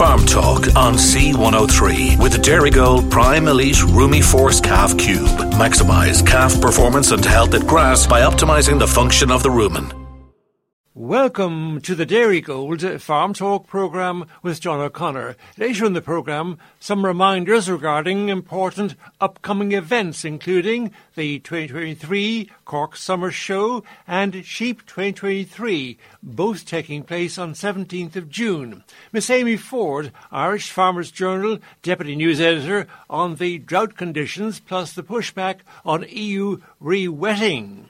Farm Talk on C103 with the Dairygold Prime Elite Rumi Force Calf Cube. Maximize calf performance and health at grass by optimizing the function of the rumen. Welcome to the Dairygold Farm Talk programme with John O'Connor. Later in the programme, some reminders regarding important upcoming events, including the 2023 Cork Summer Show and Sheep 2023, both taking place on 17th of June. Miss Amy Ford, Irish Farmers Journal Deputy News Editor, on the drought conditions plus the pushback on EU re-wetting.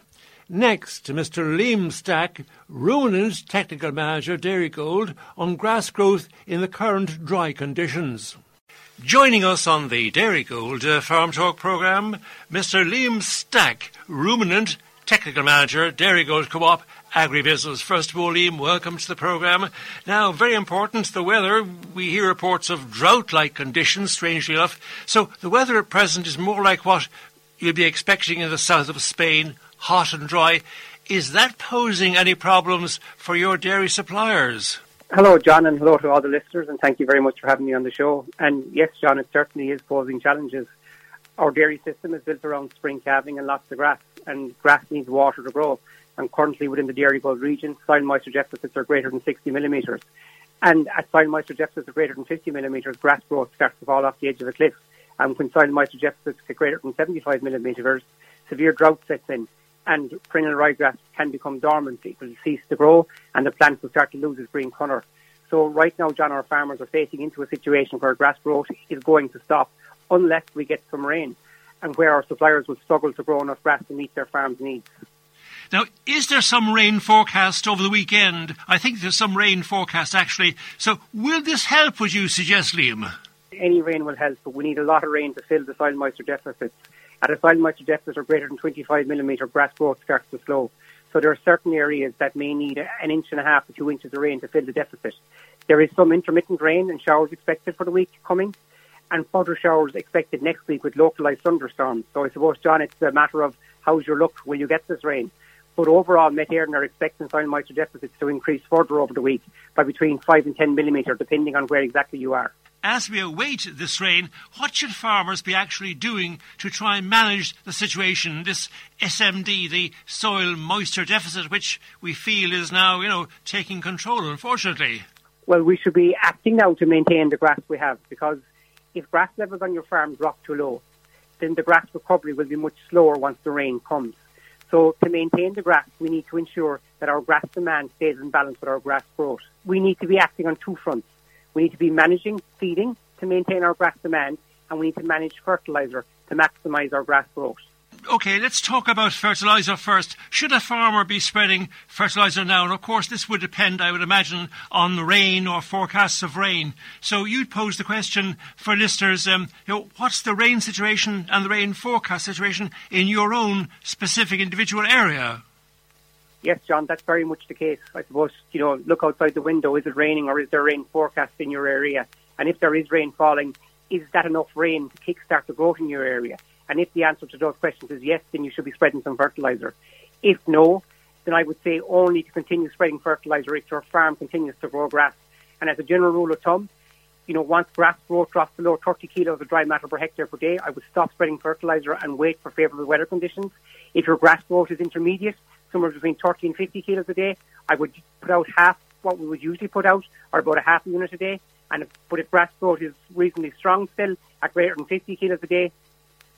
Next, Mr. Liam Stack, Ruminant Technical Manager Dairygold, on grass growth in the current dry conditions. Joining us on the Dairygold uh, Farm Talk programme, Mr. Liam Stack, Ruminant Technical Manager Dairygold Co-op Agribusiness. First of all, Liam, welcome to the programme. Now, very important, the weather. We hear reports of drought-like conditions, strangely enough. So the weather at present is more like what you'll be expecting in the south of Spain, hot and dry. Is that posing any problems for your dairy suppliers? Hello, John, and hello to all the listeners, and thank you very much for having me on the show. And yes, John, it certainly is posing challenges. Our dairy system is built around spring calving and lots of grass, and grass needs water to grow. And currently within the Dairygold region, soil moisture deficits are greater than 60 millimetres. And at soil moisture deficits of greater than 50 millimetres, grass growth starts to fall off the edge of the cliff. And when soil moisture deficits get greater than 75 millimetres, severe drought sets in and perennial ryegrass can become dormant. It will cease to grow and the plant will start to lose its green colour. So right now, John, our farmers are facing into a situation where grass growth is going to stop unless we get some rain and where our suppliers will struggle to grow enough grass to meet their farm's needs. Now, is there some rain forecast over the weekend? I think there's some rain forecast actually. So, will this help, would you suggest, Liam? Any rain will help, but we need a lot of rain to fill the soil moisture deficits. At a soil moisture deficit of greater than 25 millimetre, grass growth starts to slow. So there are certain areas that may need an inch and a half to two inches of rain to fill the deficit. There is some intermittent rain and showers expected for the week coming, and further showers expected next week with localised thunderstorms. So I suppose, John, it's a matter of how's your luck? Will you get this rain? But overall, Met Éireann are expecting soil moisture deficits to increase further over the week by between 5 and 10 millimetre, depending on where exactly you are as we await this rain, what should farmers be actually doing to try and manage the situation, this SMD, the soil moisture deficit, which we feel is now, you know, taking control, unfortunately? Well, we should be acting now to maintain the grass we have because if grass levels on your farm drop too low, then the grass recovery will be much slower once the rain comes. So to maintain the grass, we need to ensure that our grass demand stays in balance with our grass growth. We need to be acting on two fronts. We need to be managing feeding to maintain our grass demand, and we need to manage fertiliser to maximise our grass growth. Okay, let's talk about fertiliser first. Should a farmer be spreading fertiliser now? And of course, this would depend, I would imagine, on the rain or forecasts of rain. So you'd pose the question for listeners, um, you know, what's the rain situation and the rain forecast situation in your own specific individual area? Yes, John, that's very much the case. I suppose, you know, look outside the window. Is it raining or is there rain forecast in your area? And if there is rain falling, is that enough rain to kickstart the growth in your area? And if the answer to those questions is yes, then you should be spreading some fertiliser. If no, then I would say only to continue spreading fertiliser if your farm continues to grow grass. And as a general rule of thumb, you know, once grass growth drops below 30 kilos of dry matter per hectare per day, I would stop spreading fertiliser and wait for favourable weather conditions. If your grass growth is intermediate, somewhere between 30 and 50 kilos a day. I would put out half what we would usually put out, or about a half a unit a day. And if, but if grass growth is reasonably strong still, at greater than 50 kilos a day,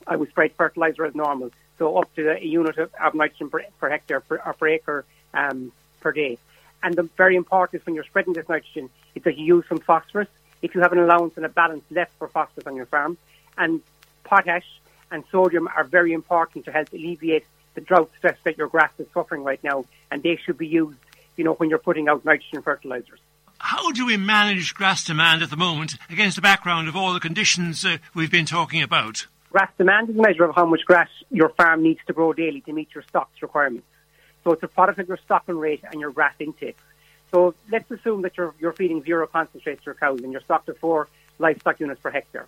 I would spread fertiliser as normal. So up to a unit of, of nitrogen per, per hectare per, or per acre um, per day. And the very important is when you're spreading this nitrogen is that you use some phosphorus. If you have an allowance and a balance left for phosphorus on your farm, and potash and sodium are very important to help alleviate the drought stress that your grass is suffering right now, and they should be used, you know, when you're putting out nitrogen fertilizers. How do we manage grass demand at the moment against the background of all the conditions uh, we've been talking about? Grass demand is a measure of how much grass your farm needs to grow daily to meet your stocks requirements. So it's a product of your stocking rate and your grass intake. So let's assume that you're, you're feeding zero concentrates to your cows and you're stocked at four livestock units per hectare.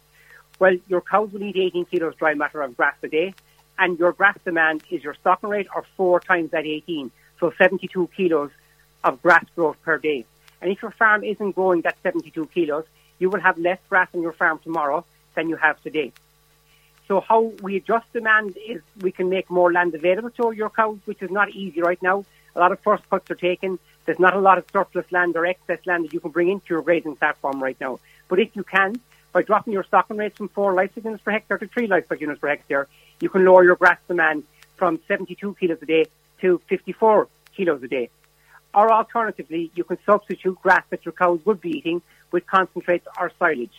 Well, your cows will eat 18 kilos dry matter of grass a day, and your grass demand is your stocking rate or four times that 18, so 72 kilos of grass growth per day. And if your farm isn't growing that 72 kilos, you will have less grass on your farm tomorrow than you have today. So how we adjust demand is we can make more land available to your cows, which is not easy right now. A lot of first cuts are taken. There's not a lot of surplus land or excess land that you can bring into your grazing platform right now. But if you can, by dropping your stocking rates from four livestock units per hectare to three livestock units per hectare, you can lower your grass demand from 72 kilos a day to 54 kilos a day. Or alternatively, you can substitute grass that your cows would be eating with concentrates or silage.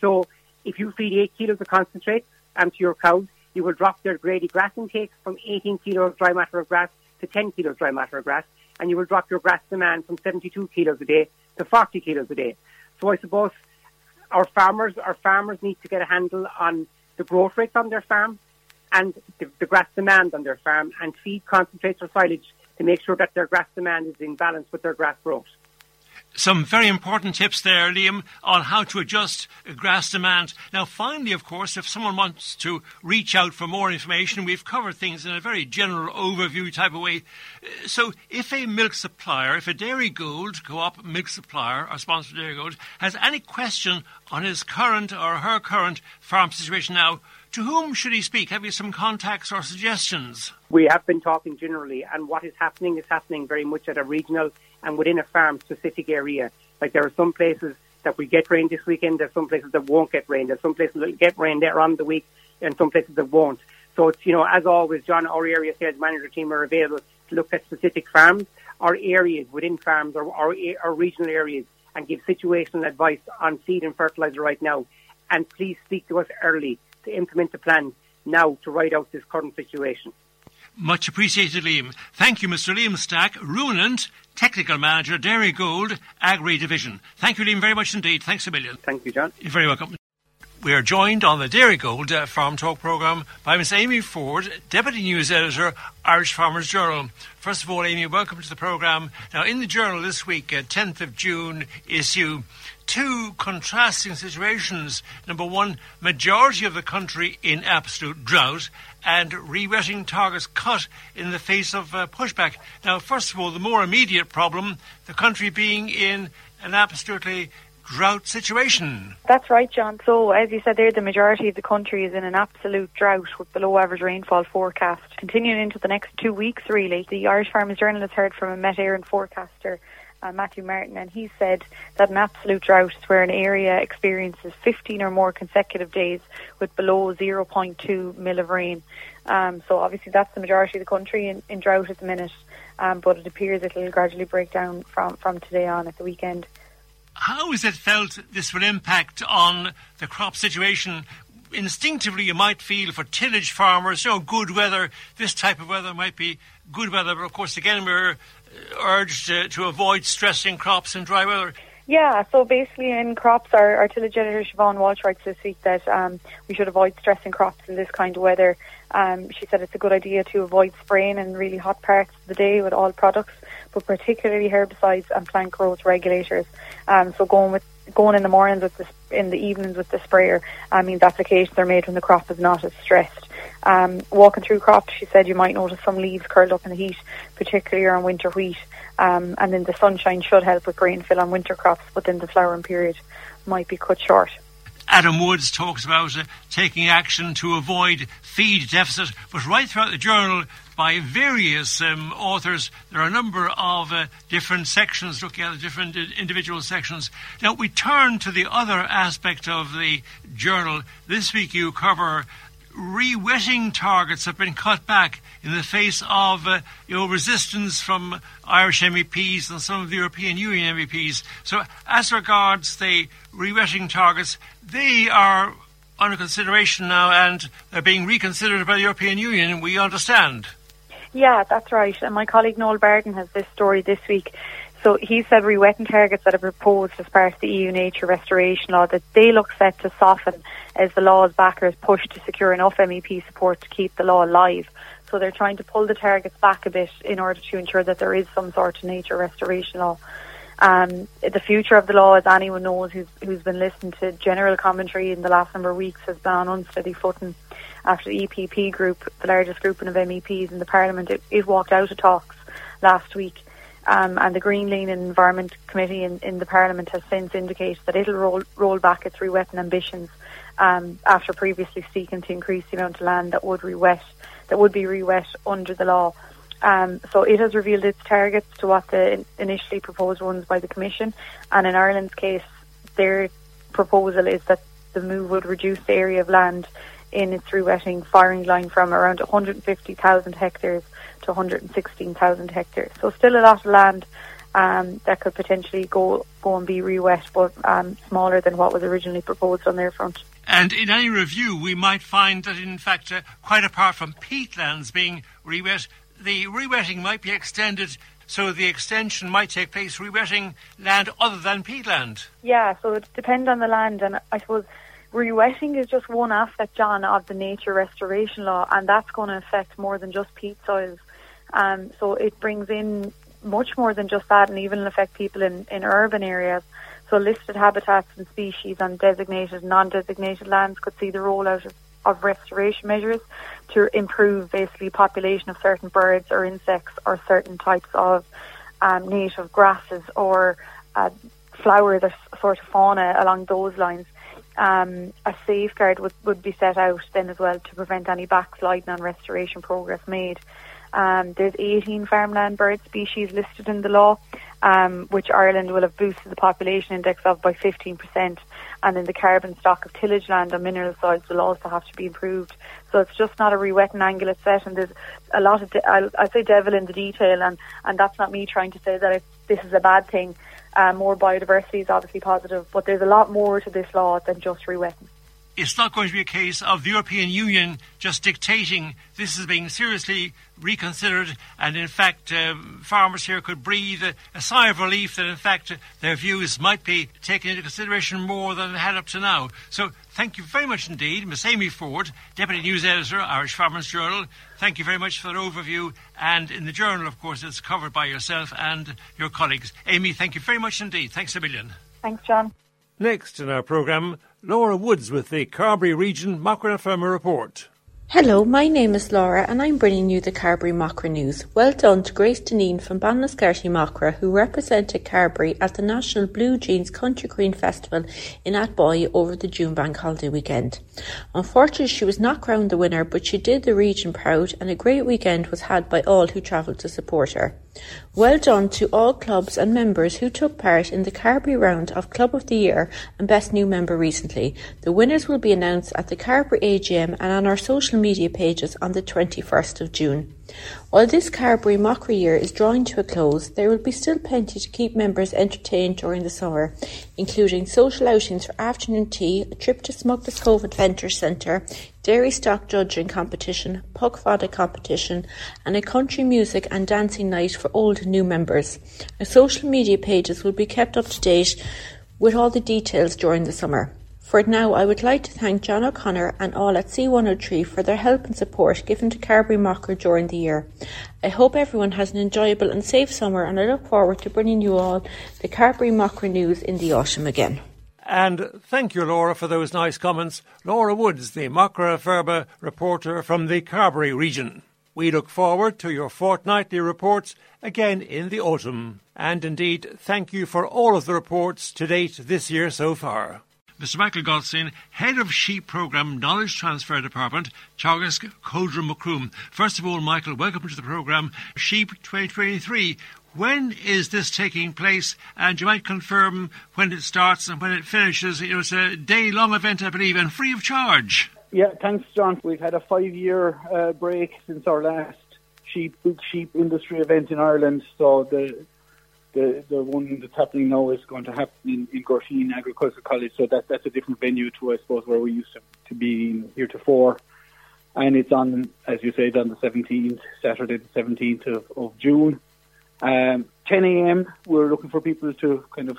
So if you feed 8 kilos of concentrates um, to your cows, you will drop their grady grass intake from 18 kilos dry matter of grass to 10 kilos dry matter of grass, and you will drop your grass demand from 72 kilos a day to 40 kilos a day. So I suppose our farmers, our farmers need to get a handle on the growth rates on their farm and the, the grass demand on their farm and feed concentrates or silage to make sure that their grass demand is in balance with their grass growth some very important tips there, Liam, on how to adjust grass demand. Now, finally, of course, if someone wants to reach out for more information, we've covered things in a very general overview type of way. Uh, so, if a milk supplier, if a Dairygold co-op milk supplier, or Dairygold, has any question on his current or her current farm situation now, to whom should he speak? Have you some contacts or suggestions? We have been talking generally, and what is happening is happening very much at a regional and within a farm specific area. Like there are some places that we get rain this weekend, there's some places that won't get rain, there's some places that get rain later on the week, and some places that won't. So it's, you know, as always, John, our area sales manager team are available to look at specific farms or areas within farms or, or regional areas and give situational advice on seed and fertilizer right now. And please speak to us early to implement the plan now to ride out this current situation. Much appreciated, Liam. Thank you, Mr. Liam Stack, Ruminant, Technical Manager, Dairygold, Agri Division. Thank you, Liam, very much indeed. Thanks a million. Thank you, John. You're very welcome. We are joined on the Dairygold uh, Farm Talk programme by Miss Amy Ford, Deputy News Editor, Irish Farmers Journal. First of all, Amy, welcome to the programme. Now, in the journal this week, uh, 10th of June issue, two contrasting situations. Number one, majority of the country in absolute drought, and re-wetting targets cut in the face of uh, pushback. Now, first of all, the more immediate problem, the country being in an absolutely drought situation. That's right, John. So, as you said there, the majority of the country is in an absolute drought with below average rainfall forecast. Continuing into the next two weeks, really, the Irish Farmers Journal has heard from a Met Éireann forecaster uh, Matthew Martin, and he said that an absolute drought is where an area experiences 15 or more consecutive days with below 0.2 mil of rain. Um, so obviously that's the majority of the country in, in drought at the minute, um, but it appears it will gradually break down from, from today on at the weekend. How is it felt this will impact on the crop situation instinctively you might feel for tillage farmers, know, good weather, this type of weather might be good weather, but of course, again, we're urged to, to avoid stressing crops in dry weather? Yeah, so basically in crops, our, our tillage editor Siobhan Walsh writes this week that um, we should avoid stressing crops in this kind of weather. Um, she said it's a good idea to avoid spraying in really hot parts of the day with all products, but particularly herbicides and plant growth regulators. Um, so going with going in the mornings with the in the evenings with the sprayer I means applications are made when the crop is not as stressed. Um, walking through crops, she said you might notice some leaves curled up in the heat, particularly on winter wheat. Um, and then the sunshine should help with grain fill on winter crops, but then the flowering period might be cut short. Adam Woods talks about uh, taking action to avoid feed deficit, but right throughout the journal, by various um, authors. There are a number of uh, different sections looking at the different individual sections. Now, we turn to the other aspect of the journal. This week, you cover re-wetting targets have been cut back in the face of uh, you know resistance from Irish MEPs and some of the European Union MEPs. So, as regards the re-wetting targets, they are under consideration now and they're being reconsidered by the European Union. We understand. Yeah, that's right. And my colleague Noel Bardon has this story this week. So he said re-wetting targets that are proposed as part of the EU nature restoration law that they look set to soften as the law's backers push to secure enough MEP support to keep the law alive. So they're trying to pull the targets back a bit in order to ensure that there is some sort of nature restoration law. Um, the future of the law, as anyone knows who's, who's been listening to general commentary in the last number of weeks, has been on unsteady footing after the EPP group, the largest grouping of MEPs in the Parliament, it, it walked out of talks last week Um, and the Green Lane and Environment Committee in, in the Parliament has since indicated that it'll roll, roll back its rewetting ambitions um, after previously seeking to increase the amount of land that would rewet that would be rewet under the law. Um, so it has revealed its targets to what the initially proposed ones by the Commission, and in Ireland's case, their proposal is that the move would reduce the area of land in its rewetting firing line from around 150,000 hectares to 116,000 hectares. So still a lot of land um, that could potentially go go and be re-wet, but um, smaller than what was originally proposed on their front. And in any review, we might find that, in fact, uh, quite apart from peatlands being re-wet, the re-wetting might be extended so the extension might take place re-wetting land other than peatland. Yeah, so it depends on the land, and I suppose re-wetting is just one aspect, John, of the nature restoration law, and that's going to affect more than just peat soils. Um, so it brings in much more than just that, and even affect people in, in urban areas. So listed habitats and species on designated and non-designated lands could see the rollout of, of restoration measures to improve basically population of certain birds or insects or certain types of um, native grasses or uh, flowers or sort of fauna along those lines. Um, a safeguard would, would be set out then as well to prevent any backsliding on restoration progress made. Um, there's 18 farmland bird species listed in the law, um, which Ireland will have boosted the population index of by 15%. And then the carbon stock of tillage land and mineral soils will also have to be improved. So it's just not a rewetting angle it's set, and there's a lot of, de- I'll, I'll say devil in the detail, and, and that's not me trying to say that it, this is a bad thing. Uh, more biodiversity is obviously positive, but there's a lot more to this law than just rewetting it's not going to be a case of the European Union just dictating this is being seriously reconsidered, and in fact, um, farmers here could breathe a, a, sigh of relief that in fact their views might be taken into consideration more than they had up to now. So, thank you very much indeed, Miss Amy Ford, Deputy News Editor, Irish Farmers Journal. Thank you very much for that overview. And in the journal, of course, it's covered by yourself and your colleagues. Amy, thank you very much indeed. Thanks a million. Thanks, John. Next in our programme, Laura Woods with the Carbery Region Macra Firma Report. Hello, my name is Laura and I'm bringing you the Carbery Macra news. Well done to Grace Deneen from Ballinascarthy Macra who represented Carbery at the National Blue Jeans Country Queen Festival in Athboy over the June bank holiday weekend. Unfortunately she was not crowned the winner but she did the region proud and a great weekend was had by all who travelled to support her. Well done to all clubs and members who took part in the Carbery round of Club of the Year and Best New Member recently. The winners will be announced at the Carbery AGM and on our social media pages on the 21st of June. While this Carbery Macra year is drawing to a close, there will be still plenty to keep members entertained during the summer, including social outings for afternoon tea, a trip to Smuggler's Cove Adventure Centre, dairy stock judging competition, puck fodder competition, and a country music and dancing night for old and new members. Our social media pages will be kept up to date with all the details during the summer. For now, I would like to thank John O'Connor and all at C103 for their help and support given to Carbery Macra during the year. I hope everyone has an enjoyable and safe summer and I look forward to bringing you all the Carbery Macra news in the autumn again. And thank you, Laura, for those nice comments. Laura Woods, the Macra Firma reporter from the Carbery region. We look forward to your fortnightly reports again in the autumn. And indeed, thank you for all of the reports to date this year so far. Mr. Michael Gottstein, Head of Sheep Programme Knowledge Transfer Department, Teagasc Codrum Macroom. First of all, Michael, welcome to the programme Sheep 2023. When is this taking place? And you might confirm when it starts and when it finishes. Know, it's a day long event, I believe, and free of charge. Yeah, thanks, John. We've had a five year uh, break since our last sheep, big sheep industry event in Ireland. So the the the one that's happening now is going to happen in, in Gurteen Agricultural College. So that that's a different venue to I suppose where we used to, to be heretofore. And it's on, as you said, on the 17th, Saturday the 17th of, of June. Um, 10 a.m. We're looking for people to kind of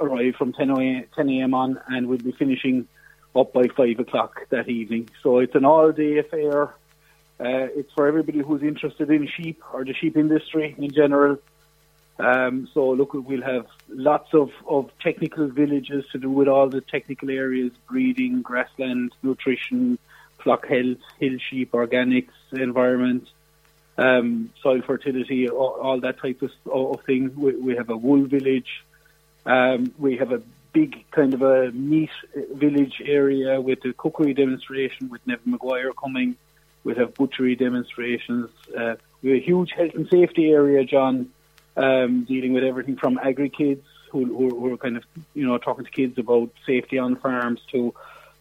arrive from 10 a.m. 10 a.m. on, and we'll be finishing up by five o'clock that evening. So it's an all-day affair. Uh, it's for everybody who's interested in sheep or the sheep industry in general. Um, so look, we'll have lots of, of technical villages to do with all the technical areas, breeding, grassland, nutrition, flock health, hill sheep, organics, environment. um, soil fertility, all, all, that type of, of thing. We, we have a wool village. Um, we have a big kind of a meat village area with a cookery demonstration with Neven Maguire coming. We have butchery demonstrations. Uh, we have a huge health and safety area, John, um, dealing with everything from agri kids who, who, who, are kind of you know talking to kids about safety on farms to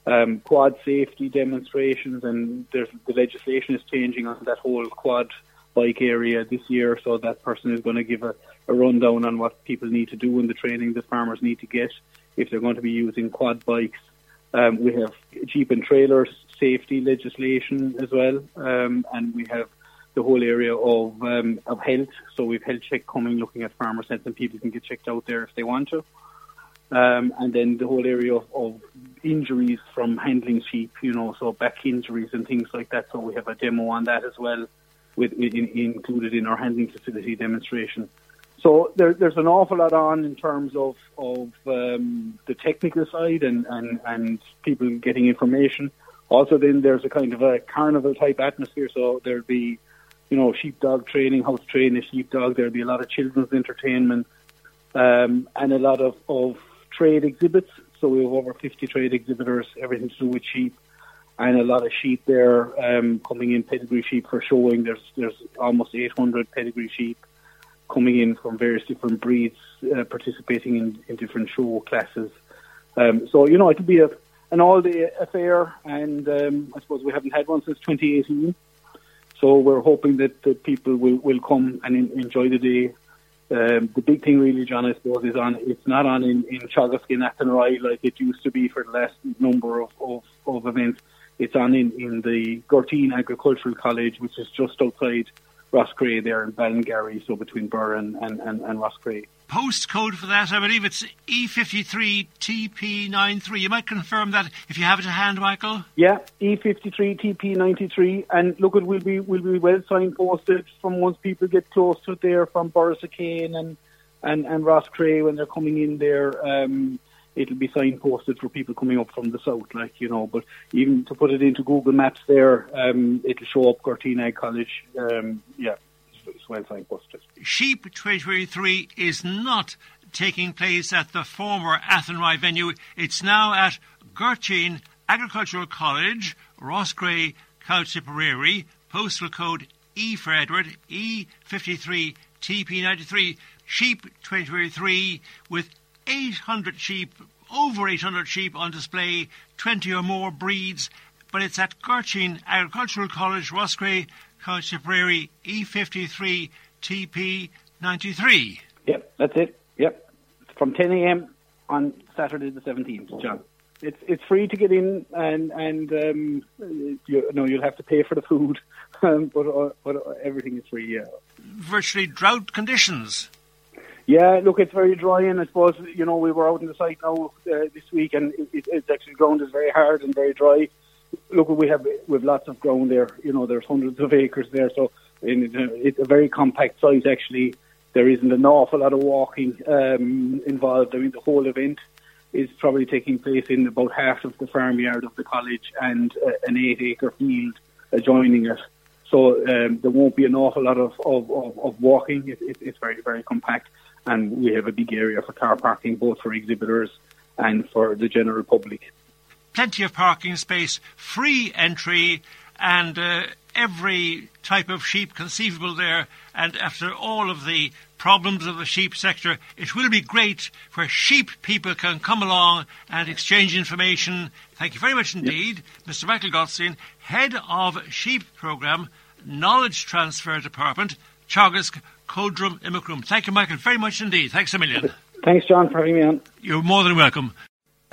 um, quad safety demonstrations, and there's, the legislation is changing on that whole quad bike area this year. So that person is going to give a, a rundown on what people need to do and the training that farmers need to get if they're going to be using quad bikes. Um, we have Jeep and trailer safety legislation as well, um, and we have the whole area of um, of health. So we've health check coming, looking at farmers' health, and people can get checked out there if they want to. Um, and then the whole area of, of injuries from handling sheep, you know, so back injuries and things like that. So we have a demo on that as well, with, in, included in our handling facility demonstration. So there, there's an awful lot on in terms of of um, the technical side and, and, and people getting information. Also, then there's a kind of a carnival type atmosphere. So there'll be, you know, sheepdog training, how to train a sheepdog. There'll be a lot of children's entertainment um, and a lot of, of trade exhibits. So we have over 50 trade exhibitors, everything to do with sheep, and a lot of sheep there um, coming in pedigree sheep for showing. There's there's almost 800 pedigree sheep coming in from various different breeds, uh, participating in, in different show classes. Um, so you know it'll be a, an all-day affair, and um, I suppose we haven't had one since 2018. So we're hoping that, that people will, will come and in, enjoy the day. Um, the big thing, really, John, I suppose, is on. It's not on in, in Teagasc Athenry like it used to be for the last number of, of, of events. It's on in, in the Gurteen Agricultural College, which is just outside Roscrea there in Ballingarry, so between Birr and, and, and, and Roscrea. Postcode for that, I believe it's E53TP93. You might confirm that if you have it to hand, Michael. Yeah, E53TP93, and look, it will be will be well signposted from once people get close to it there from Borrisokane and and and Roscrea when they're coming in there. Um, it'll be signposted for people coming up from the south, like you know. But even to put it into Google Maps, there, um, it'll show up Gurteen College. Um, yeah, Sheep 2023 is not taking place at the former Athenry venue. It's now at Gurteen Agricultural College, Roscrea, County Tipperary, postal code E for Edward, E53 TP93. Sheep 2023 with 800 sheep, over 800 sheep on display, 20 or more breeds, but it's at Gurteen Agricultural College, Roscrea, County Tipperary, E53 TP93. Yep, that's it. Yep. From 10 a.m. on Saturday the 17th, John. It's it's free to get in, and and um, you know you'll have to pay for the food, um, but uh, but everything is free. Yeah. Virtually drought conditions. Yeah, look, it's very dry, and I suppose you know we were out on the site now uh, this week, and it, it's actually ground is very hard and very dry. Look, we have we have lots of ground there. You know, there's hundreds of acres there, so it's a very compact site. Actually, there isn't an awful lot of walking um, involved. I mean, the whole event is probably taking place in about half of the farmyard of the college and uh, an eight-acre field adjoining it. So um, there won't be an awful lot of, of, of, of walking. It, it, it's very, very compact and we have a big area for car parking, both for exhibitors and for the general public. Plenty of parking space, free entry, and uh, every type of sheep conceivable there. And after all of the problems of the sheep sector, it will be great where sheep people can come along and exchange information. Thank you very much indeed, yep. Mr. Michael Head of Sheep Programme, Knowledge Transfer Department, Teagasc Codrum Imacrum. Thank you, Michael, very much indeed. Thanks a million. Thanks, John, for having me on. You're more than welcome.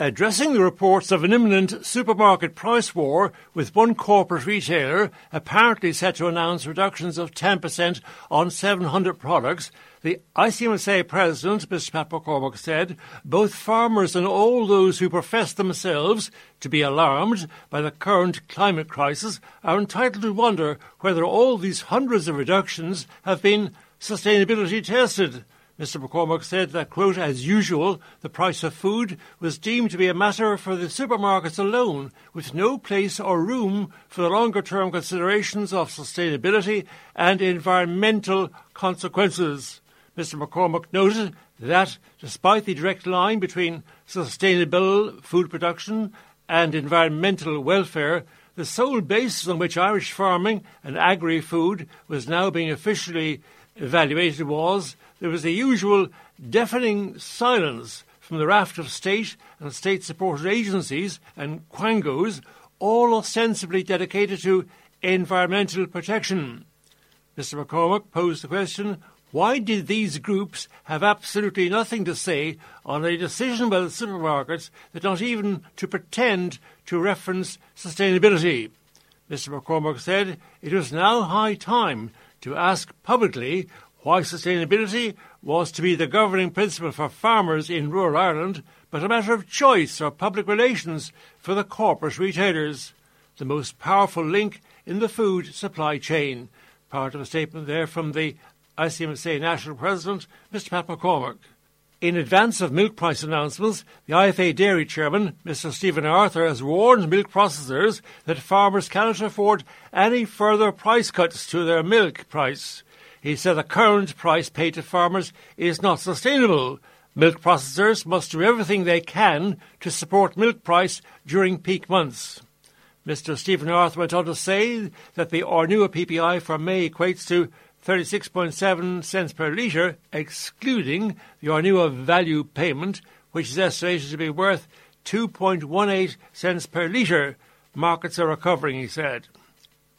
Addressing the reports of an imminent supermarket price war, with one corporate retailer apparently set to announce reductions of 10% on 700 products, the ICMSA president, Mr. Pat McCormack, said both farmers and all those who profess themselves to be alarmed by the current climate crisis are entitled to wonder whether all these hundreds of reductions have been sustainability tested. Mr. McCormack said that, quote, as usual, the price of food was deemed to be a matter for the supermarkets alone, with no place or room for the longer term considerations of sustainability and environmental consequences. Mr. McCormack noted that, despite the direct line between sustainable food production and environmental welfare, the sole basis on which Irish farming and agri food was now being officially evaluated was there was the usual deafening silence from the raft of state and state supported agencies and quangos, all ostensibly dedicated to environmental protection. Mr. McCormack posed the question why did these groups have absolutely nothing to say on a decision by the supermarkets that not even to pretend to reference sustainability? Mr. McCormack said it was now high time to ask publicly why sustainability was to be the governing principle for farmers in rural Ireland, but a matter of choice or public relations for the corporate retailers, the most powerful link in the food supply chain. Part of a statement there from the ICMSA National President, Mr. Pat McCormack. In advance of milk price announcements, the IFA Dairy Chairman, Mr. Stephen Arthur, has warned milk processors that farmers cannot afford any further price cuts to their milk price. He said the current price paid to farmers is not sustainable. Milk processors must do everything they can to support milk price during peak months. Mr. Stephen Arthur went on to say that the Ornua PPI for May equates to 36.7 cents per litre, excluding the Ornua value payment, which is estimated to be worth 2.18 cents per litre. Markets are recovering, he said.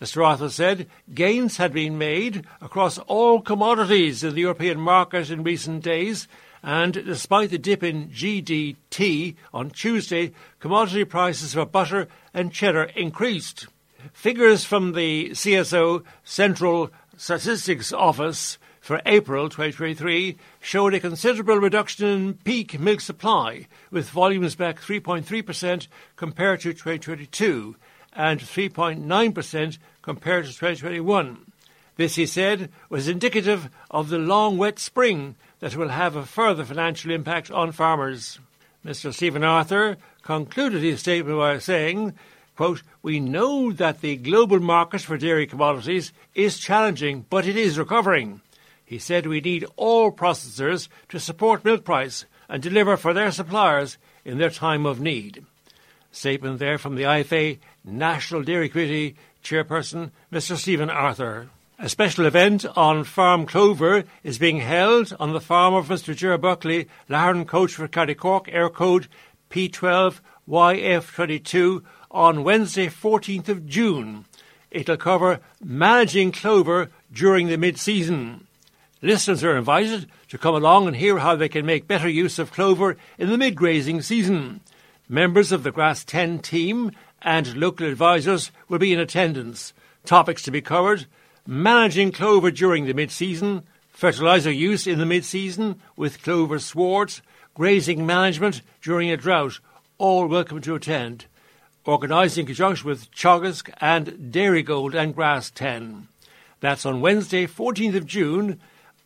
Mr. Arthur said gains had been made across all commodities in the European market in recent days, and despite the dip in GDT on Tuesday, commodity prices for butter and cheddar increased. Figures from the CSO Central Statistics Office for April 2023 showed a considerable reduction in peak milk supply, with volumes back 3.3% compared to 2022 and 3.9% compared to 2021. This, he said, was indicative of the long wet spring that will have a further financial impact on farmers. Mr. Stephen Arthur concluded his statement by saying, quote, We know that the global market for dairy commodities is challenging, but it is recovering. He said we need all processors to support milk price and deliver for their suppliers in their time of need. Statement there from the IFA National Dairy Committee Chairperson, Mr. Stephen Arthur. A special event on Farm Clover is being held on the farm of Mr. Ger Buckley, Lahern Coachford County Cork, Eircode P12YF22 on Wednesday, 14th of June. It'll cover managing clover during the mid-season. Listeners are invited to come along and hear how they can make better use of clover in the mid-grazing season. Members of the Grass 10 team and local advisors will be in attendance. Topics to be covered managing clover during the mid season, fertiliser use in the mid season with clover swards, grazing management during a drought. All welcome to attend. Organised in conjunction with Teagasc and Dairygold and Grass 10. That's on Wednesday, 14th of June,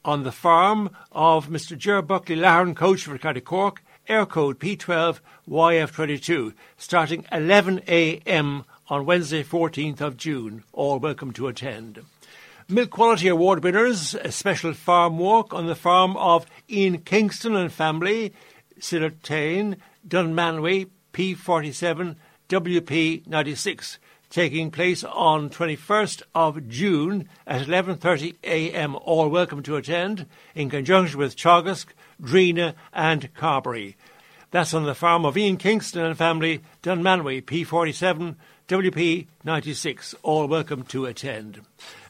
on the farm of Mr. Ger Buckley Lahern, Coachford County Cork, Eircode P12 YF22, starting 11 a.m. on Wednesday, 14th of June. All welcome to attend. Milk Quality Award winners, a special farm walk on the farm of Ian Kingston and family, Sillertane, Dunmanway, P47, WP96, taking place on 21st of June at 11.30 a.m. All welcome to attend in conjunction with Teagasc, Drinagh and Carbery. That's on the farm of Ian Kingston and family, Dunmanway, P47, WP96. All welcome to attend.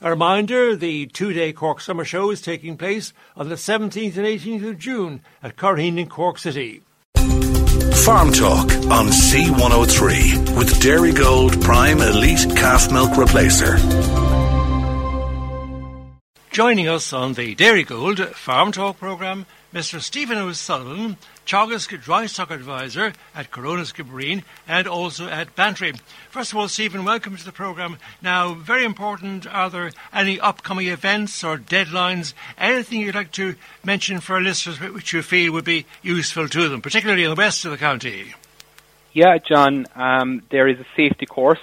A reminder, the two-day Cork Summer Show is taking place on the 17th and 18th of June at Curraheen in Cork City. Farm Talk on C103 with Dairygold Prime Elite Calf Milk Replacer. Joining us on the Dairygold Farm Talk programme, Mr. Stephen O'Sullivan, Teagasc Dry Stock Advisor at Coronea Skibbereen and also at Bantry. First of all, Stephen, welcome to the programme. Now, very important, are there any upcoming events or deadlines, anything you'd like to mention for our listeners which you feel would be useful to them, particularly in the west of the county? Yeah, John, um, there is a safety course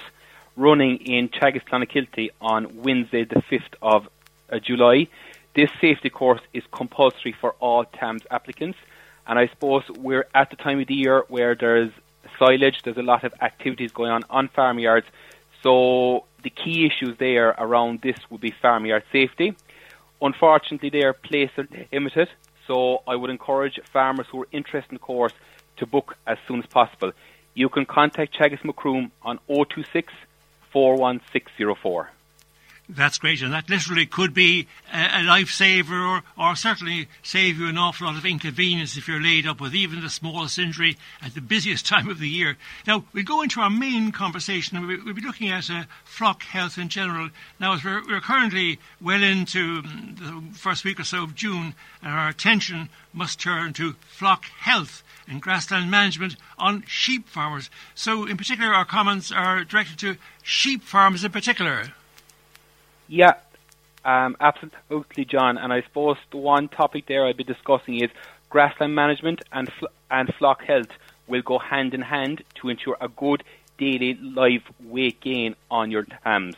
running in Teagasc Clonakilty on Wednesday, the 5th of uh, July. This safety course is compulsory for all TAMS applicants, and I suppose we're at the time of the year where there's silage, there's a lot of activities going on on farmyards, so the key issues there around this would be farmyard safety. Unfortunately, they are place limited, so I would encourage farmers who are interested in the course to book as soon as possible. You can contact Teagasc Macroom on 026 41604. That's great, and that literally could be a, a lifesaver or, or certainly save you an awful lot of inconvenience if you're laid up with even the smallest injury at the busiest time of the year. Now, we go into our main conversation and we'll be looking at uh, flock health in general. Now, as we're, we're currently well into um, the first week or so of June, and our attention must turn to flock health and grassland management on sheep farmers. So, in particular, our comments are directed to sheep farmers in particular. Yeah, um, absolutely, John. And I suppose the one topic there I'll be discussing is grassland management and fl- and flock health will go hand in hand to ensure a good daily live weight gain on your lambs.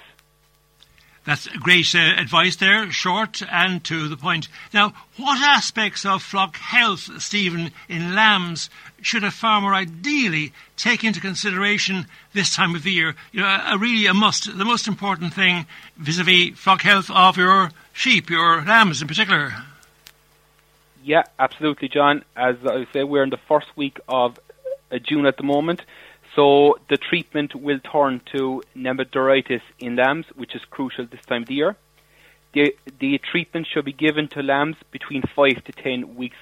That's great uh, advice there, short and to the point. Now, what aspects of flock health, Stephen, in lambs should a farmer ideally take into consideration this time of the year? You know, a, a really a must, the most important thing vis-a-vis flock health of your sheep, your lambs in particular. Yeah, absolutely, John. As I say, we're in the first week of uh, June at the moment. So the treatment will turn to nematodirus in lambs, which is crucial this time of the year. The, the treatment should be given to lambs between 5 to 10 weeks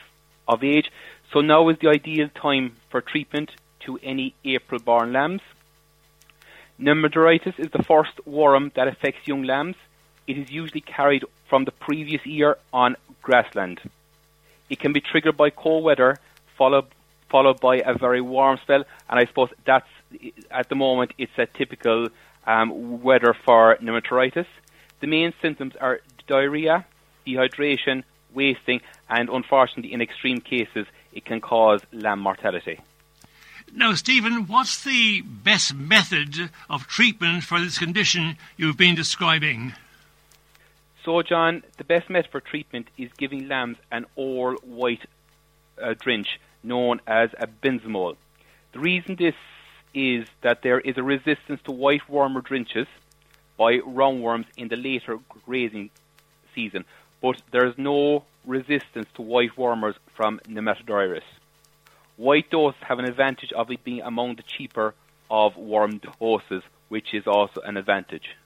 of age. So now is the ideal time for treatment to any April born lambs. Nematodirus is the first worm that affects young lambs. It is usually carried from the previous year on grassland. It can be triggered by cold weather, followed followed by a very warm spell. And I suppose that's at the moment it's a typical um, weather for nematodirus. The main symptoms are diarrhea, dehydration, wasting, and unfortunately, in extreme cases, it can cause lamb mortality. Now, Stephen, what's the best method of treatment for this condition you've been describing? So, John, the best method for treatment is giving lambs an all white uh, drench known as a benzimol. The reason this is that there is a resistance to white wormer drenches by roundworms in the later grazing season, but there is no resistance to white wormers from Nematodirus. White doses have an advantage of it being among the cheaper of worm doses, which is also an advantage.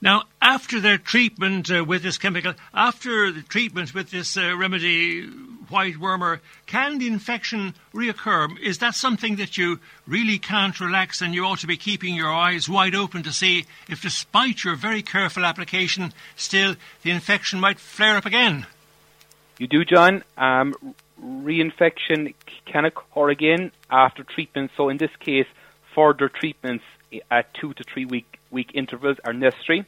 Now, after their treatment uh, with this chemical, after the treatment with this uh, remedy, white wormer, can the infection reoccur? Is that something that you really can't relax and you ought to be keeping your eyes wide open to see if, despite your very careful application, still the infection might flare up again? You do, John. Um, reinfection can occur again after treatment. So, in this case, further treatments at two to three week, week intervals are necessary.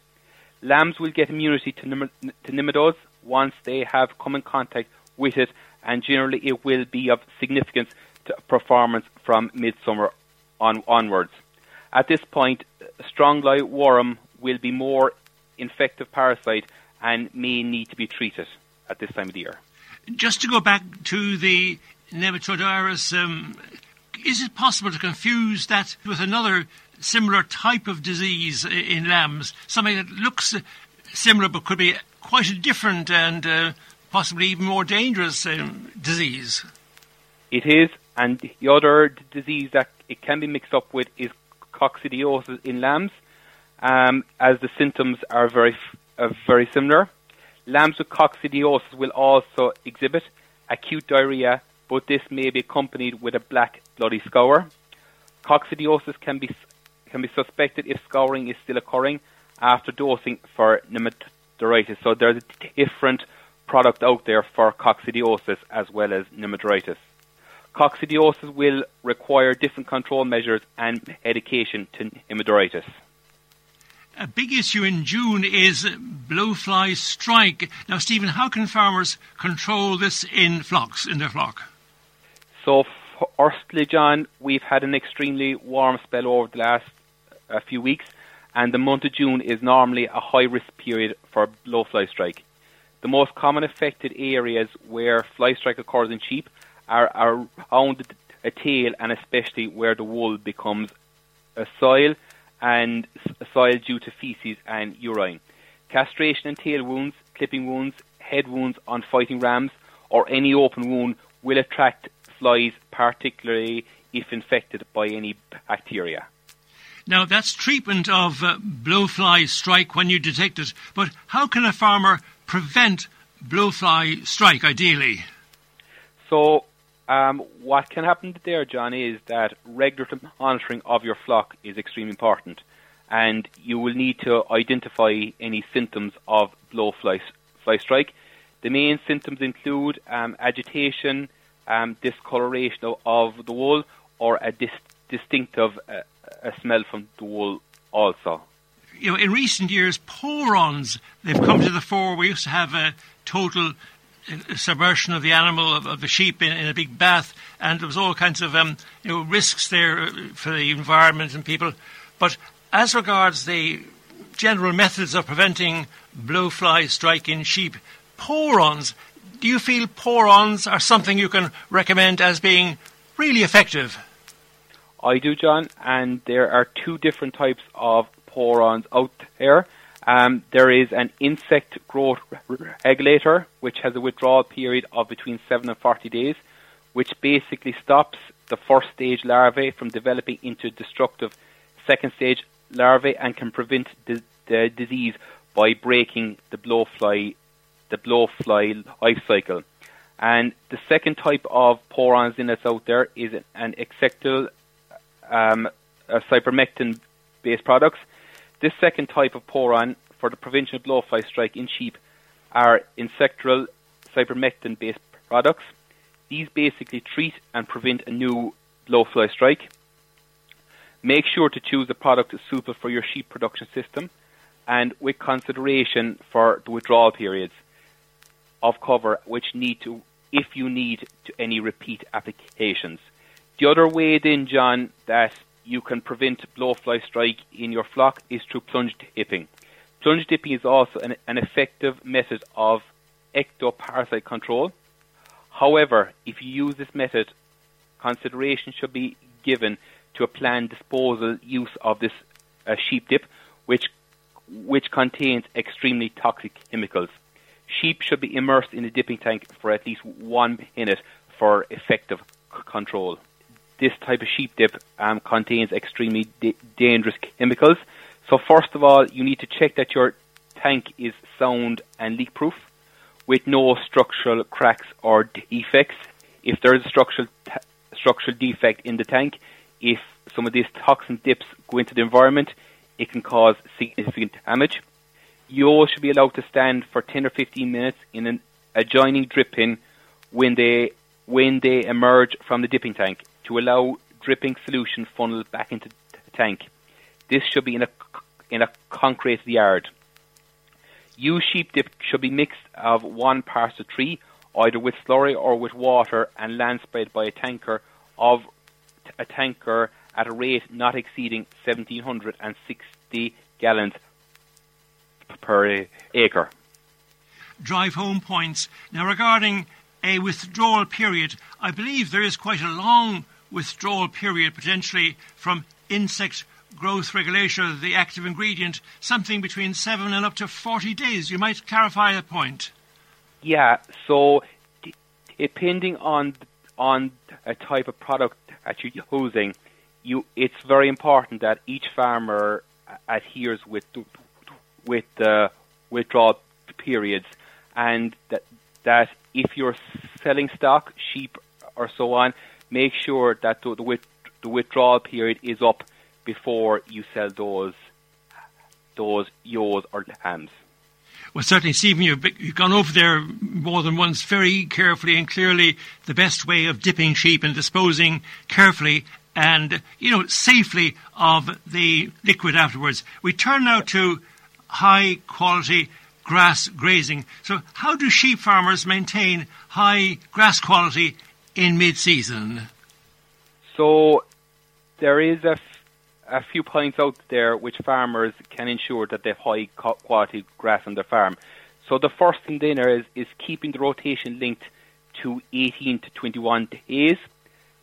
Lambs will get immunity to, to nematodirus once they have come in contact with it, and generally it will be of significance to performance from midsummer on, onwards. At this point, strong light worm will be more infective parasite and may need to be treated at this time of the year. Just to go back to the nematodirus, um, is it possible to confuse that with another similar type of disease in lambs, something that looks similar but could be quite a different and uh, possibly even more dangerous um, disease. It is, and the other disease that it can be mixed up with is coccidiosis in lambs, um, as the symptoms are very, uh, very similar. Lambs with coccidiosis will also exhibit acute diarrhea, but this may be accompanied with a black bloody scour. Coccidiosis can be can be suspected if scouring is still occurring after dosing for nematodirus. So there's a different product out there for coccidiosis as well as nematodirus. Coccidiosis will require different control measures and medication to nematodirus. A big issue in June is blowfly strike. Now, Stephen, how can farmers control this in flocks, in their flock? So, firstly, John, we've had an extremely warm spell over the last uh, few weeks, and the month of June is normally a high risk period for low fly strike. The most common affected areas where fly strike occurs in sheep are, are around a tail and especially where the wool becomes a soil and soil due to feces and urine. Castration and tail wounds, clipping wounds, head wounds on fighting rams, or any open wound will attract flies, particularly if infected by any bacteria. Now, that's treatment of uh, blowfly strike when you detect it, but how can a farmer prevent blowfly strike ideally? So, um, what can happen there, John, is that regular monitoring of your flock is extremely important, and you will need to identify any symptoms of blowfly fly strike. The main symptoms include um, agitation, um, discoloration of, of, the wool, or a dis- distinctive uh, a smell from the wool also. You know, in recent years, pour-ons they've come to the fore. We used to have a total submersion of the animal of, of the sheep in, in, a big bath, and there was all kinds of um, you know risks there uh, for the environment and people. But as regards the general methods of preventing blowfly strike in sheep, pour-ons. Do you feel pour-ons are something you can recommend as being really effective? I do, John, and there are two different types of pour-ons out there. Um, there is an insect growth regulator, which has a withdrawal period of between 7 and 40 days, which basically stops the first stage larvae from developing into destructive second stage larvae and can prevent the, the disease by breaking the blowfly the blowfly life cycle. And the second type of pour-ons in that's out there is an insectal um, cypermethrin based products this second type of pour-on for the prevention of blowfly strike in sheep are insectal cypermethrin based products. These basically treat and prevent a new blowfly strike. Make sure to choose a product suitable for your sheep production system and with consideration for the withdrawal periods of cover which need to if you need to any repeat applications. The other way then, John, that you can prevent blowfly strike in your flock is through plunge dipping. Plunge dipping is also an, an effective method of ectoparasite control. However, if you use this method, consideration should be given to a planned disposal use of this uh, sheep dip, which which contains extremely toxic chemicals. Sheep should be immersed in a dipping tank for at least one minute for effective c- control this type of sheep dip um, contains extremely da- dangerous chemicals. So first of all, you need to check that your tank is sound and leak proof with no structural cracks or defects. If there is a structural ta- structural defect in the tank, if some of these toxin dips go into the environment, it can cause significant damage. You should be allowed to stand for 10 or 15 minutes in an adjoining drip pin when they when they emerge from the dipping tank to allow dripping solution funneled back into the tank. This should be in a in a concrete yard. Used sheep dip should be mixed of one part to three, either with slurry or with water, and land spread by a tanker of a tanker at a rate not exceeding 1760 gallons per acre. Drive home points. Now, regarding a withdrawal period, I believe there is quite a long withdrawal period potentially from insect growth regulation, the active ingredient, something between seven and up to 40 days. You might clarify that point. Yeah, so depending on on a type of product that you're using, you it's very important that each farmer adheres with with the withdrawal periods, and that that if you're selling stock, sheep or so on, make sure that the, the, with, the withdrawal period is up before you sell those those ewes or lambs. Well, certainly, Stephen, you've, you've gone over there more than once very carefully and clearly the best way of dipping sheep and disposing carefully and, you know, safely of the liquid afterwards. We turn now to high quality grass grazing. So, how do sheep farmers maintain high grass quality in mid season? So, there is a, f- a few points out there which farmers can ensure that they have high quality grass on their farm. So, the first thing there is, is keeping the rotation linked to 18 to 21 days.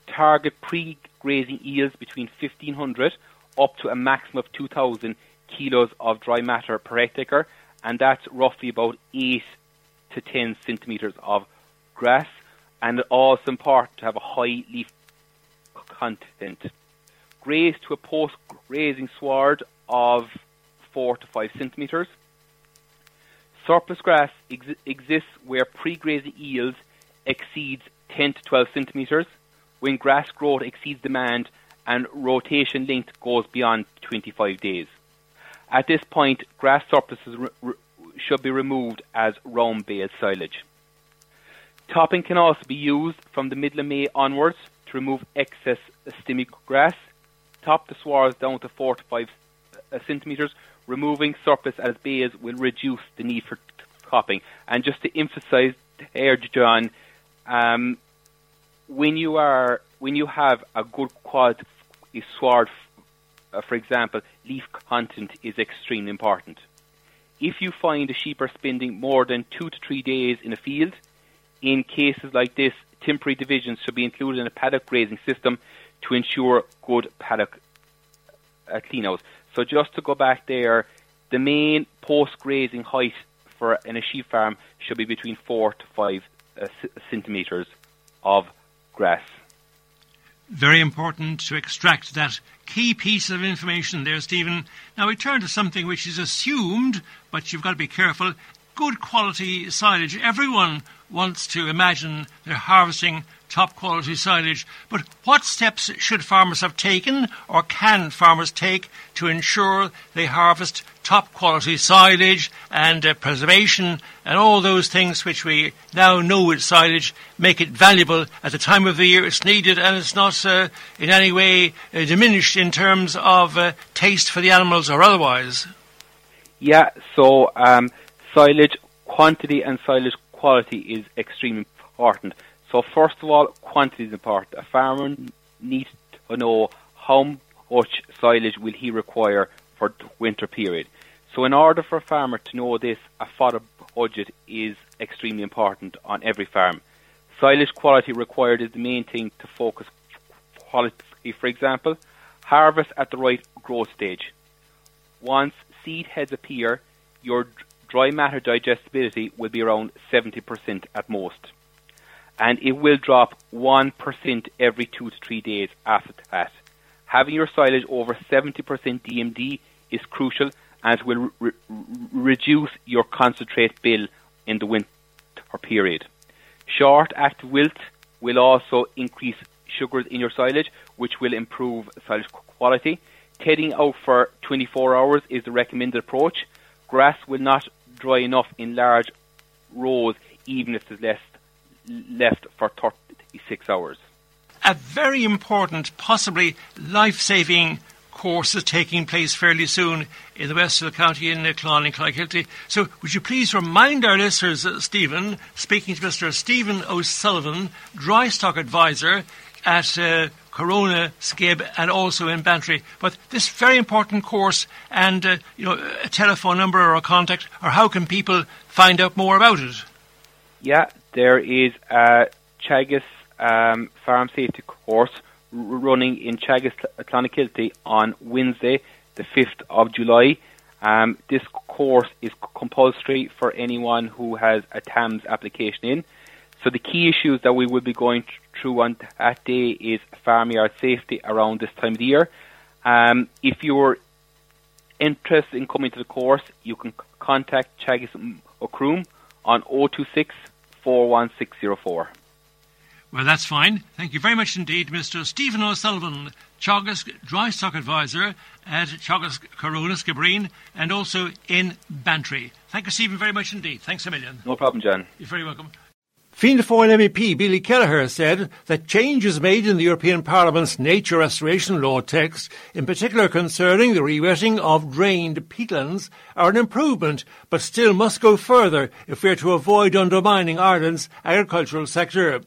Target pre grazing yields between 1500 up to a maximum of 2000 kilos of dry matter per hectare and that's roughly about 8 to 10 centimetres of grass, and also important to have a high leaf content. Graze to a post-grazing sward of 4 to 5 centimetres. Surplus grass ex- exists where pre-grazing yield exceeds 10 to 12 centimetres, when grass growth exceeds demand and rotation length goes beyond 25 days. At this point, grass surpluses re- re- should be removed as round bale silage. Topping can also be used from the middle of May onwards to remove excess stemmy grass. Top the swards down to 4 to 5 uh, centimetres. Removing surplus as bales will reduce the need for topping. And just to emphasise there, John, um, when you are when you have a good quality sward uh, for example, leaf content is extremely important. If you find the sheep are spending more than two to three days in a field, in cases like this, temporary divisions should be included in a paddock grazing system to ensure good paddock uh, cleanouts. So just to go back there, the main post-grazing height for in a sheep farm should be between four to five uh, centimeters of grass very important to extract that key piece of information there, Stephen. Now we turn to something which is assumed, but you've got to be careful. Good quality silage. Everyone wants to imagine they're harvesting top quality silage. But what steps should farmers have taken or can farmers take to ensure they harvest top quality silage and uh, preservation and all those things which we now know with silage make it valuable at the time of the year it's needed and it's not uh, in any way uh, diminished in terms of uh, taste for the animals or otherwise? Yeah, so um, silage quantity and silage quality is extremely important. So first of all, quantity is important. A farmer needs to know how much silage will he require for the winter period. So in order for a farmer to know this, a fodder budget is extremely important on every farm. Silage quality required is the main thing to focus quality. For example, harvest at the right growth stage. Once seed heads appear, your dry matter digestibility will be around 70% at most. And it will drop 1% every two to three days after that. Having your silage over 70% DMD is crucial and will re- reduce your concentrate bill in the winter period. Short active wilt will also increase sugars in your silage, which will improve silage quality. Tedding out for 24 hours is the recommended approach. Grass will not dry enough in large rows, even if there's less left for 36 hours. A very important, possibly life saving course is taking place fairly soon in the west of the county in Clon and Clonakilty. So would you please remind our listeners, Stephen, speaking to Mr. Stephen O'Sullivan, dry stock advisor at uh, Coronea, Skib, and also in Bantry. But this very important course, and uh, you know, a telephone number or a contact, or how can people find out more about it? Yeah, there is a Teagasc um, farm safety course running in Teagasc, Clonakilty on Wednesday, the 5th of July. Um, this course is compulsory for anyone who has a TAMS application in. So the key issues that we will be going through on that day is farmyard safety around this time of the year. Um, if you're interested in coming to the course, you can contact Teagasc Macroom on 026 41604. Well, that's fine. Thank you very much indeed, Mr. Stephen O'Sullivan, Teagasc Dry Stock Advisor at Teagasc Coronea Skibbereen and also in Bantry. Thank you, Stephen, very much indeed. Thanks a million. No problem, John. You're very welcome. Fianna Fáil MEP Billy Kelleher said that changes made in the European Parliament's nature restoration law text, in particular concerning the rewetting of drained peatlands, are an improvement, but still must go further if we are to avoid undermining Ireland's agricultural sector.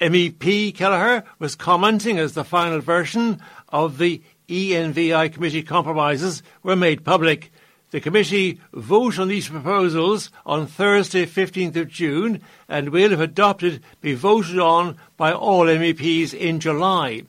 MEP Kelleher was commenting as the final version of the ENVI committee compromises were made public. The committee vote on these proposals on Thursday, 15th of June, and will, if adopted, be voted on by all MEPs in July.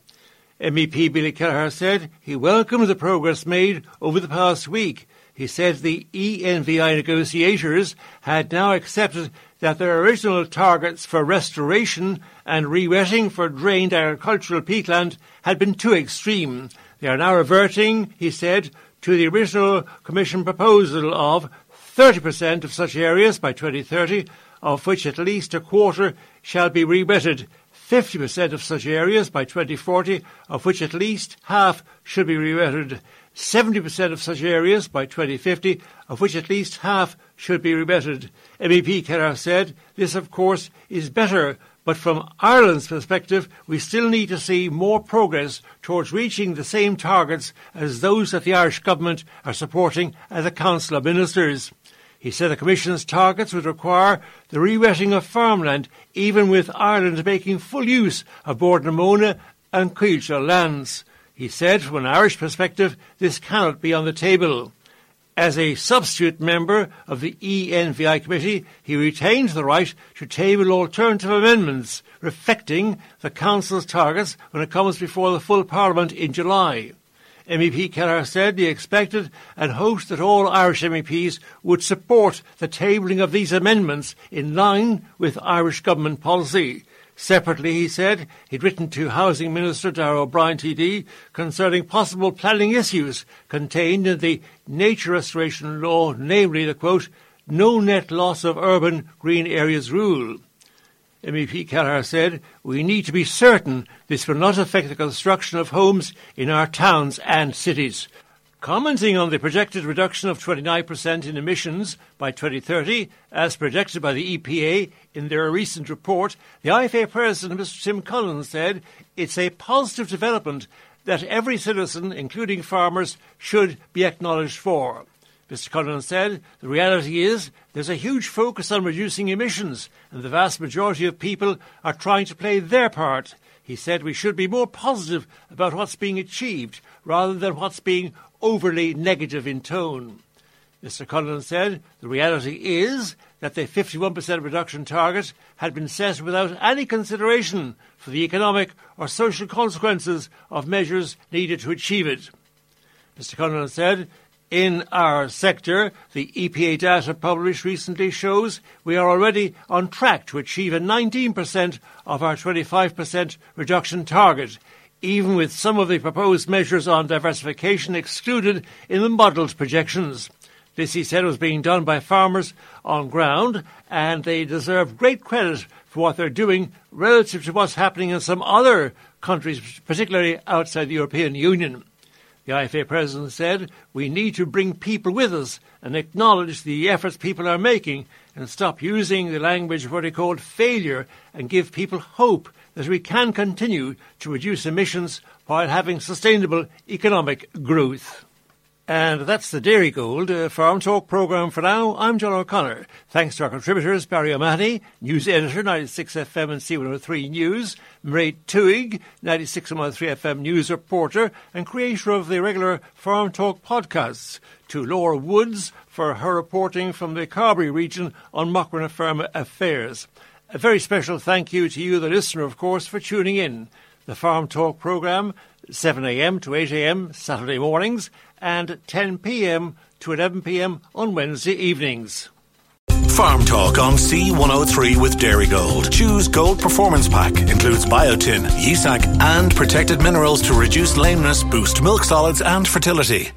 MEP Billy Kelleher said he welcomed the progress made over the past week. He said the ENVI negotiators had now accepted that their original targets for restoration and rewetting for drained agricultural peatland had been too extreme. They are now reverting, he said, to the original Commission proposal of 30% of such areas by 2030, of which at least a quarter shall be rewetted, 50% of such areas by 2040, of which at least half should be rewetted, 70% of such areas by 2050, of which at least half should be rewetted. MEP Kerr said, this of course is better but from Ireland's perspective, we still need to see more progress towards reaching the same targets as those that the Irish Government are supporting as a Council of Ministers. He said the Commission's targets would require the rewetting of farmland, even with Ireland making full use of Bord na Móna and Coillte lands. He said, from an Irish perspective, this cannot be on the table. As a substitute member of the ENVI committee, he retains the right to table alternative amendments reflecting the Council's targets when it comes before the full Parliament in July. MEP Kelleher said he expected and hoped that all Irish MEPs would support the tabling of these amendments in line with Irish government policy. Separately, he said he'd written to Housing Minister Darragh O'Brien TD concerning possible planning issues contained in the nature restoration law, namely the quote, no net loss of urban green areas rule. MEP Kelleher said, We need to be certain this will not affect the construction of homes in our towns and cities. Commenting on the projected reduction of 29% in emissions by 2030, as projected by the EPA in their recent report, the IFA president, Mr. Tim Cullinan, said it's a positive development that every citizen, including farmers, should be acknowledged for. Mr. Cullinan said the reality is there's a huge focus on reducing emissions, and the vast majority of people are trying to play their part. He said we should be more positive about what's being achieved rather than what's being overly negative in tone. Mr. Cullinan said the reality is that the 51% reduction target had been set without any consideration for the economic or social consequences of measures needed to achieve it. Mr. Cullinan said in our sector, the EPA data published recently shows we are already on track to achieve a 19% of our 25% reduction target, even with some of the proposed measures on diversification excluded in the modelled projections. This, he said, was being done by farmers on ground, and they deserve great credit for what they're doing relative to what's happening in some other countries, particularly outside the European Union. The IFA president said, We need to bring people with us and acknowledge the efforts people are making and stop using the language of what he called failure and give people hope that we can continue to reduce emissions while having sustainable economic growth. And that's the Dairygold uh, Farm Talk programme for now. I'm John O'Connor. Thanks to our contributors, Barry O'Mahony, News Editor, 96 FM and C103 News, Mairead Tuig, 96 103 FM News Reporter, and creator of the regular Farm Talk podcasts, to Laura Woods for her reporting from the Carbery region on Macra na Feirme affairs. A very special thank you to you, the listener, of course, for tuning in. The Farm Talk programme, 7am to 8am Saturday mornings, and 10 pm to 11 pm on Wednesday evenings. Farm Talk on C103 with Dairygold. Choose Gold Performance Pack. Includes biotin, Yea-Sacc, and protected minerals to reduce lameness, boost milk solids and fertility.